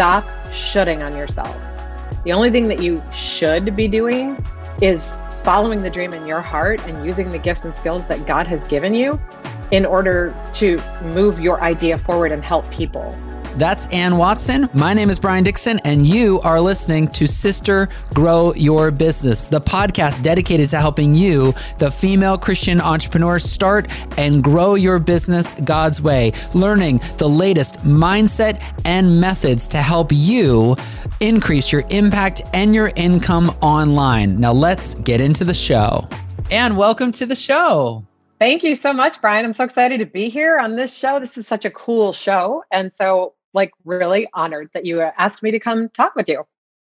stop shoulding on yourself. The only thing that you should be doing is following the dream in your heart and using the gifts and skills that God has given you in order to move your idea forward and help people. That's Ann Watson. My name is Brian Dixon, and you are listening to Sister Grow Your Business, the podcast dedicated to helping you, the female Christian entrepreneur, start and grow your business God's way, learning the latest mindset and methods to help you increase your impact and your income online. Now, let's get into the show. And welcome to the show. Thank you so much, Brian. I'm so excited to be here on this show. This is such a cool show. And so like really honored that you uh, asked me to come talk with you.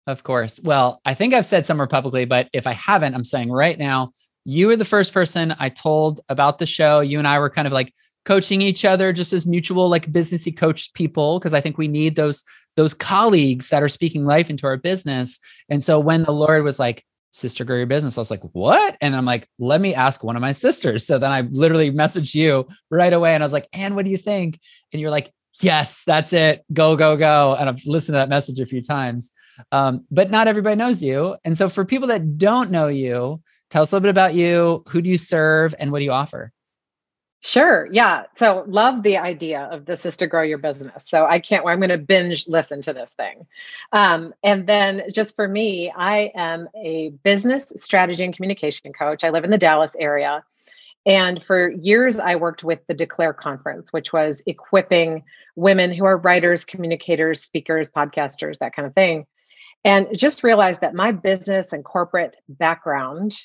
Of course. Well, I think I've said somewhere publicly, but if I haven't, I'm saying right now, you were the first person I told about the show. You and I were kind of like coaching each other just as mutual, like businessy coach people, because I think we need those those colleagues that are speaking life into our business. And so when the Lord was like, sister grow your business. I was like, what? And I'm like, let me ask one of my sisters. So then I literally messaged you right away and I was like, Ann, what do you think? And you're like, yes, that's it. Go, go, go. And I've listened to that message a few times. Um, but not everybody knows you. And so for people that don't know you, tell us a little bit about you. Who do you serve and what do you offer? Sure. Yeah. So love the idea of this is to grow your business. So I can't, I'm going to binge listen to this thing. Um, and then just for me, I am a business strategy and communication coach. I live in the Dallas area. And for years, I worked with the Declare Conference, which was equipping women who are writers, communicators, speakers, podcasters, that kind of thing. And just realized that my business and corporate background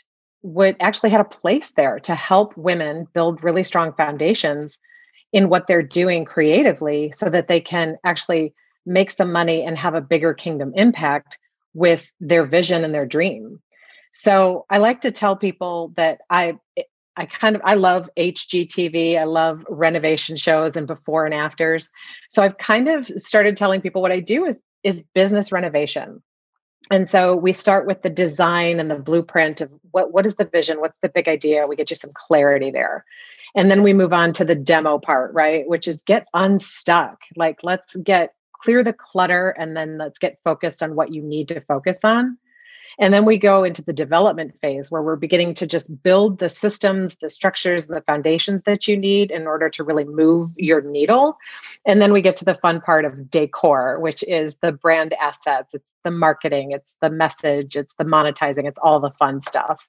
would actually had a place there to help women build really strong foundations in what they're doing creatively so that they can actually make some money and have a bigger kingdom impact with their vision and their dream. So I like to tell people that I I kind of I love HGTV. I love renovation shows and before and afters. So I've kind of started telling people what I do is is business renovation. And so we start with the design and the blueprint of what what is the vision, what's the big idea? We get you some clarity there. And then we move on to the demo part, right? Which is get unstuck. Like let's get clear the clutter and then let's get focused on what you need to focus on and then we go into the development phase where we're beginning to just build the systems, the structures, and the foundations that you need in order to really move your needle. And then we get to the fun part of decor, which is the brand assets, it's the marketing, it's the message, it's the monetizing, it's all the fun stuff.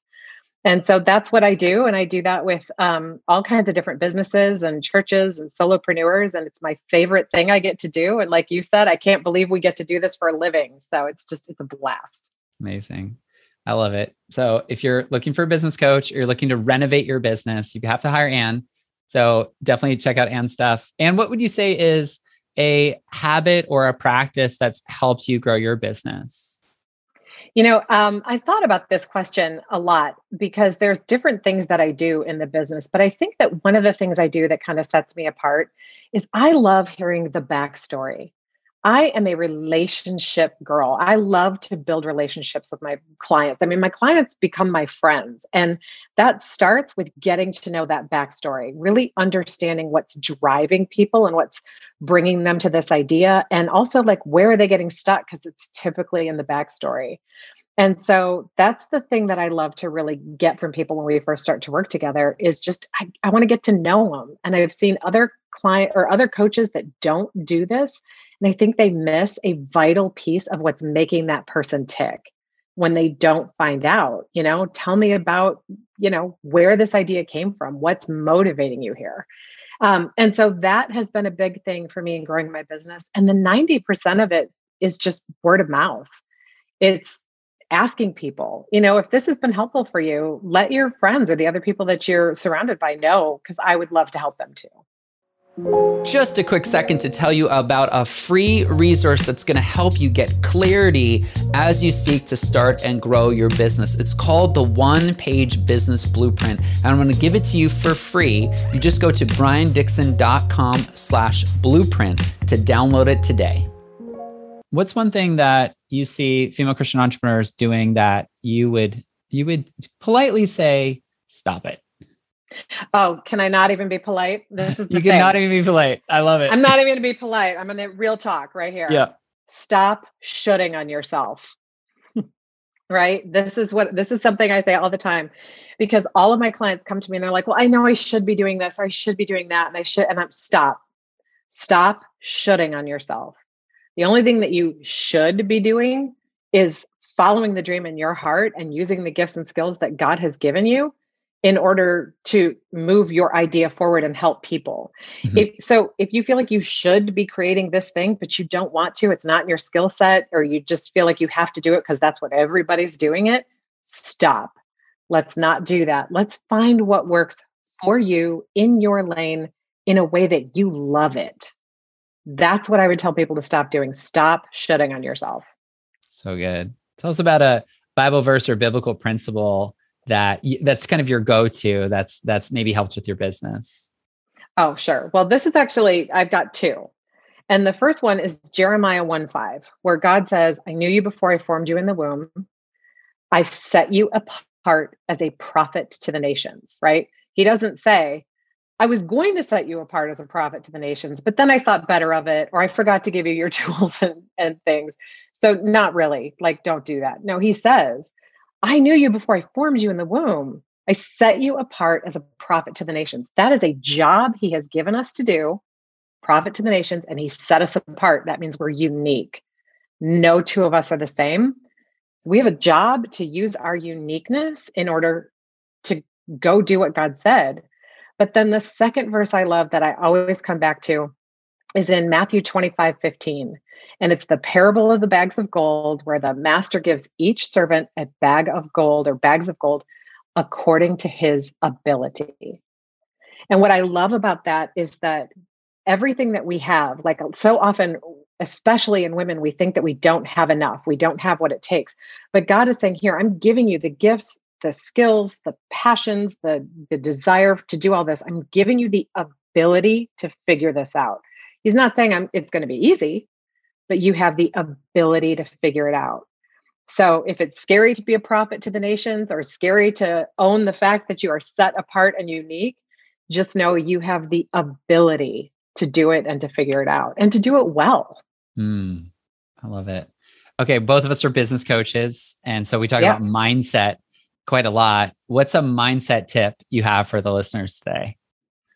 And so that's what I do. And I do that with um, all kinds of different businesses and churches and solopreneurs. And it's my favorite thing I get to do. And like you said, I can't believe we get to do this for a living. So it's just, it's a blast. Amazing. I love it. So if you're looking for a business coach, you're looking to renovate your business, you have to hire Ann. So definitely check out Ann's stuff. And what would you say is a habit or a practice that's helped you grow your business? You know, um, I've thought about this question a lot because there's different things that I do in the business. But I think that one of the things I do that kind of sets me apart is I love hearing the backstory. I am a relationship girl. I love to build relationships with my clients. I mean, my clients become my friends. And that starts with getting to know that backstory, really understanding what's driving people and what's bringing them to this idea. And also, like, where are they getting stuck? Because it's typically in the backstory. And so that's the thing that I love to really get from people when we first start to work together is just I, I want to get to know them. And I've seen other client or other coaches that don't do this and I think they miss a vital piece of what's making that person tick when they don't find out. You know, tell me about, you know, where this idea came from, what's motivating you here. Um, and so that has been a big thing for me in growing my business. And the 90% of it is just word of mouth. It's asking people, you know, if this has been helpful for you, let your friends or the other people that you're surrounded by know, because I would love to help them too. Just a quick second to tell you about a free resource that's going to help you get clarity as you seek to start and grow your business. It's called the One Page Business Blueprint, and I'm going to give it to you for free. You just go to briandixon.com/blueprint to download it today. What's one thing that you see female Christian entrepreneurs doing that you would you would politely say, "Stop it"? Oh, can I not even be polite? This is you cannot even be polite. I love it. I'm not even going to be polite. I'm going to real talk right here. Yeah. stop shooting on yourself. right? This is what this is something I say all the time because all of my clients come to me and they're like, "Well, I know I should be doing this or I should be doing that." And I should and I'm stop. Stop shooting on yourself. The only thing that you should be doing is following the dream in your heart and using the gifts and skills that God has given you in order to move your idea forward and help people. Mm-hmm. If, so if you feel like you should be creating this thing, but you don't want to, it's not in your skill set, or you just feel like you have to do it because that's what everybody's doing it, stop. Let's not do that. Let's find what works for you in your lane in a way that you love it. That's what I would tell people to stop doing. Stop shutting on yourself. So good. Tell us about a Bible verse or biblical principle that that's kind of your go-to that's that's maybe helped with your business oh sure well this is actually i've got two and the first one is jeremiah 1 5 where god says i knew you before i formed you in the womb i set you apart as a prophet to the nations right he doesn't say i was going to set you apart as a prophet to the nations but then i thought better of it or i forgot to give you your tools and, and things so not really like don't do that no he says I knew you before I formed you in the womb. I set you apart as a prophet to the nations. That is a job he has given us to do, prophet to the nations, and he set us apart. That means we're unique. No two of us are the same. We have a job to use our uniqueness in order to go do what God said. But then the second verse I love that I always come back to is in Matthew 25 15. And it's the parable of the bags of gold, where the master gives each servant a bag of gold or bags of gold according to his ability. And what I love about that is that everything that we have, like so often, especially in women, we think that we don't have enough, we don't have what it takes. But God is saying, Here, I'm giving you the gifts, the skills, the passions, the, the desire to do all this. I'm giving you the ability to figure this out. He's not saying I'm, it's going to be easy but you have the ability to figure it out. So if it's scary to be a prophet to the nations or scary to own the fact that you are set apart and unique, just know you have the ability to do it and to figure it out and to do it well. Mm, I love it. Okay, both of us are business coaches. And so we talk yeah. about mindset quite a lot. What's a mindset tip you have for the listeners today?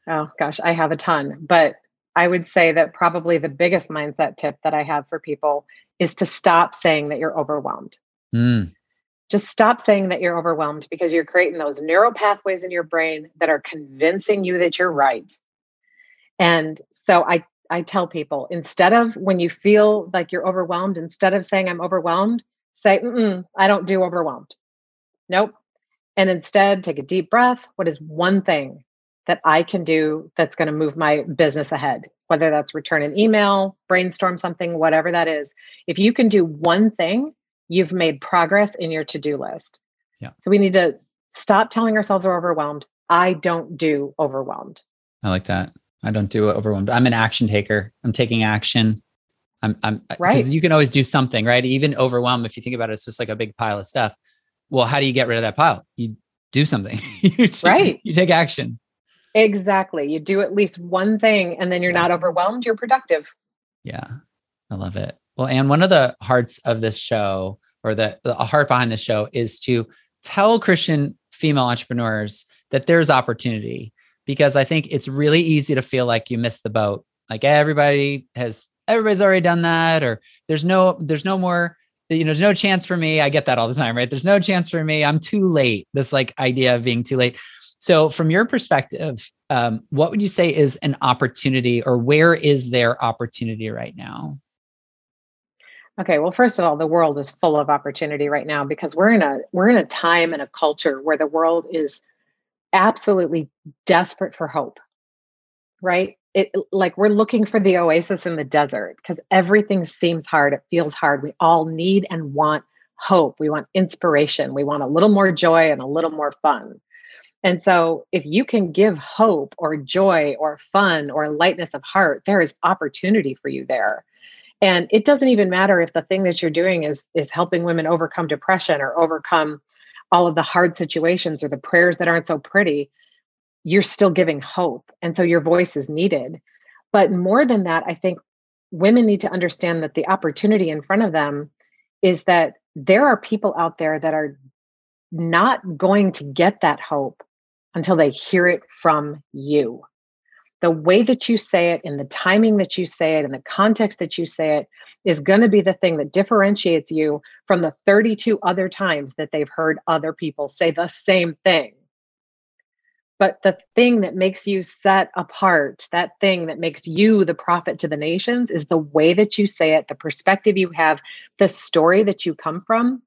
Oh, gosh, I have a ton. But I would say that probably the biggest mindset tip that I have for people is to stop saying that you're overwhelmed. Mm. Just stop saying that you're overwhelmed because you're creating those neural pathways in your brain that are convincing you that you're right. And so I I tell people instead of when you feel like you're overwhelmed, instead of saying I'm overwhelmed, say I don't do overwhelmed. Nope. And instead, take a deep breath. What is one thing that I can do that's going to move my business ahead, whether that's return an email, brainstorm something, whatever that is. If you can do one thing, you've made progress in your to do list. Yeah. So we need to stop telling ourselves we're overwhelmed. I don't do overwhelmed. I like that. I don't do overwhelmed. I'm an action taker. I'm taking action. I'm, I'm, right. Because you can always do something, right? Even overwhelmed, if you think about it, it's just like a big pile of stuff. Well, how do you get rid of that pile? You do something. you take, right. You take action. Exactly. You do at least one thing and then you're not overwhelmed, you're productive. Yeah. I love it. Well, and one of the hearts of this show or the, the heart behind the show is to tell Christian female entrepreneurs that there's opportunity because I think it's really easy to feel like you missed the boat. Like everybody has everybody's already done that or there's no there's no more you know there's no chance for me. I get that all the time, right? There's no chance for me. I'm too late. This like idea of being too late. So, from your perspective, um, what would you say is an opportunity, or where is there opportunity right now? Okay, well, first of all, the world is full of opportunity right now because we're in a we're in a time and a culture where the world is absolutely desperate for hope. Right? It like we're looking for the oasis in the desert because everything seems hard. It feels hard. We all need and want hope. We want inspiration. We want a little more joy and a little more fun. And so, if you can give hope or joy or fun or lightness of heart, there is opportunity for you there. And it doesn't even matter if the thing that you're doing is is helping women overcome depression or overcome all of the hard situations or the prayers that aren't so pretty. You're still giving hope. And so your voice is needed. But more than that, I think women need to understand that the opportunity in front of them is that there are people out there that are not going to get that hope until they hear it from you. The way that you say it, in the timing that you say it, in the context that you say it, is going to be the thing that differentiates you from the 32 other times that they've heard other people say the same thing. But the thing that makes you set apart, that thing that makes you the prophet to the nations, is the way that you say it, the perspective you have, the story that you come from.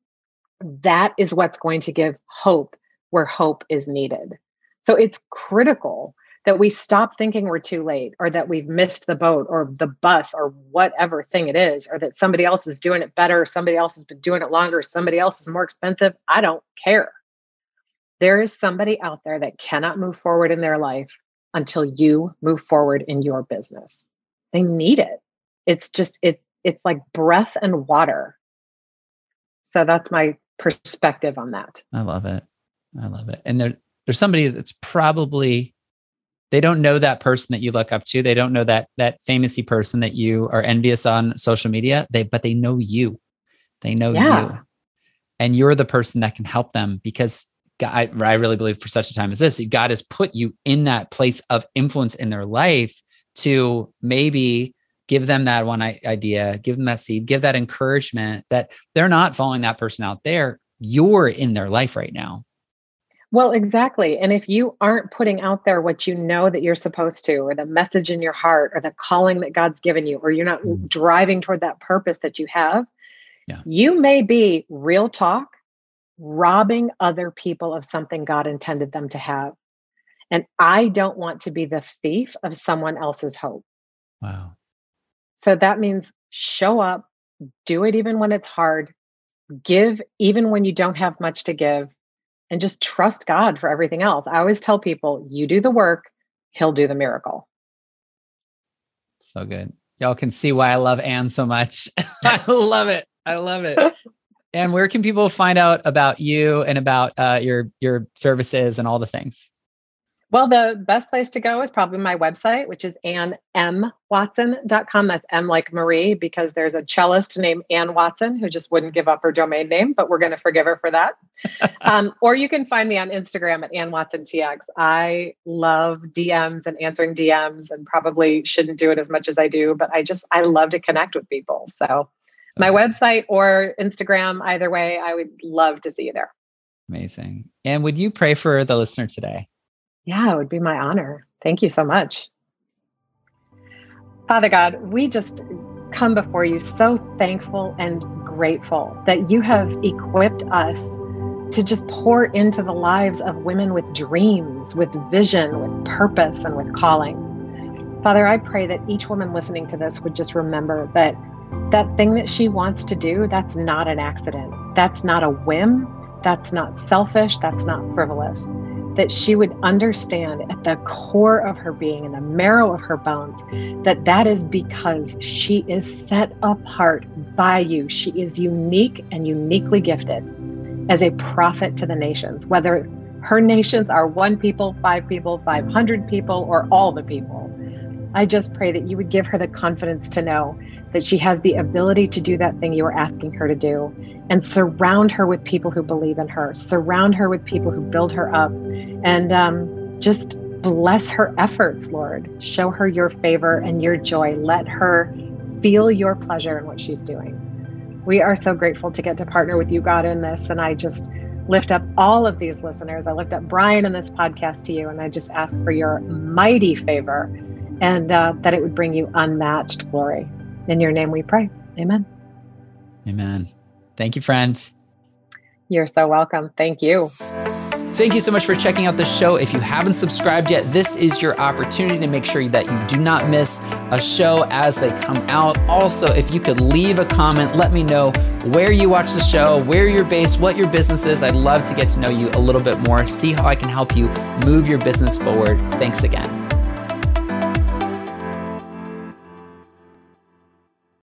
That is what's going to give hope where hope is needed. So it's critical that we stop thinking we're too late or that we've missed the boat or the bus or whatever thing it is, or that somebody else is doing it better, somebody else has been doing it longer, somebody else is more expensive. I don't care. There is somebody out there that cannot move forward in their life until you move forward in your business. They need it. It's just it it's like breath and water. So that's my perspective on that. I love it. I love it. And there there's somebody that's probably they don't know that person that you look up to. They don't know that that famousy person that you are envious on social media. They but they know you. They know yeah. you. And you're the person that can help them because I, I really believe for such a time as this, God has put you in that place of influence in their life to maybe give them that one idea, give them that seed, give that encouragement that they're not following that person out there. You're in their life right now. Well, exactly. And if you aren't putting out there what you know that you're supposed to, or the message in your heart, or the calling that God's given you, or you're not mm. driving toward that purpose that you have, yeah. you may be real talk robbing other people of something God intended them to have. And I don't want to be the thief of someone else's hope. Wow. So that means show up, do it even when it's hard, give even when you don't have much to give, and just trust God for everything else. I always tell people, you do the work, He'll do the miracle. So good. Y'all can see why I love Ann so much. I love it. I love it. and where can people find out about you and about uh, your your services and all the things? Well, the best place to go is probably my website, which is annmwatson.com. That's M like Marie, because there's a cellist named Ann Watson who just wouldn't give up her domain name, but we're going to forgive her for that. um, or you can find me on Instagram at Ann Watson TX. I love DMs and answering DMs and probably shouldn't do it as much as I do, but I just, I love to connect with people. So my website or Instagram, either way, I would love to see you there. Amazing. And would you pray for the listener today? Yeah, it would be my honor. Thank you so much. Father God, we just come before you so thankful and grateful that you have equipped us to just pour into the lives of women with dreams, with vision, with purpose, and with calling. Father, I pray that each woman listening to this would just remember that that thing that she wants to do, that's not an accident. That's not a whim. That's not selfish. That's not frivolous that she would understand at the core of her being, in the marrow of her bones, that that is because she is set apart by you. She is unique and uniquely gifted as a prophet to the nations, whether her nations are one people, five people, 500 people, or all the people. I just pray that you would give her the confidence to know that she has the ability to do that thing you are asking her to do and surround her with people who believe in her, surround her with people who build her up, and um, just bless her efforts, Lord. Show her your favor and your joy. Let her feel your pleasure in what she's doing. We are so grateful to get to partner with you, God, in this. And I just lift up all of these listeners. I lift up Brian in this podcast to you, and I just ask for your mighty favor and uh, that it would bring you unmatched glory. In your name we pray. Amen. Amen. Thank you, friend. You're so welcome. Thank you. Thank you so much for checking out the show. If you haven't subscribed yet, this is your opportunity to make sure that you do not miss a show as they come out. Also, if you could leave a comment, let me know where you watch the show, where you're based, what your business is. I'd love to get to know you a little bit more, see how I can help you move your business forward. Thanks again.